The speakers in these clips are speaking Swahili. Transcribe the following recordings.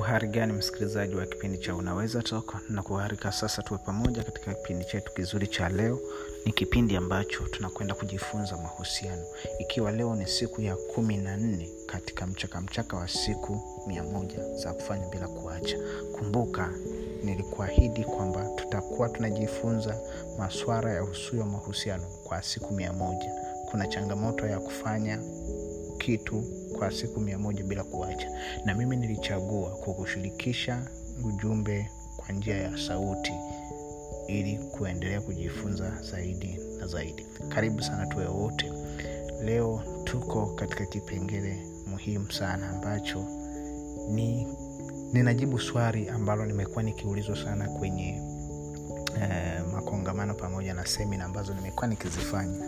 uhari gani msikilizaji wa kipindi cha unaweza toka na kuharika sasa tuwe pamoja katika kipindi chetu kizuri cha leo. Ni kipindi ambacho tunakwenda kujifunza mahusiano. Ikiwa leo ni siku ya kumi na nne katika mchaka mchaka wa siku mia moja za kufanya bila kuacha. Kumbuka nilikuahidi kwamba tutakuwa tunajifunza maswara ya husuyo mahusiano kwa siku mia moja. Kuna changamoto ya kufanya kitu kwa siku mia moja bila kuacha. Na mimi nilichagua kukushirikisha ujumbe kwa njia ya sauti ili kuendelea kujifunza zaidi na zaidi. Karibu sana tuwe wote. Leo tuko katika kipengele muhimu sana ambacho ni ninajibu swali ambalo nimekuwa nikiulizwa sana kwenye eh, makongamano pamoja na semina ambazo nimekuwa nikizifanya.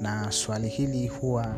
Na swali hili huwa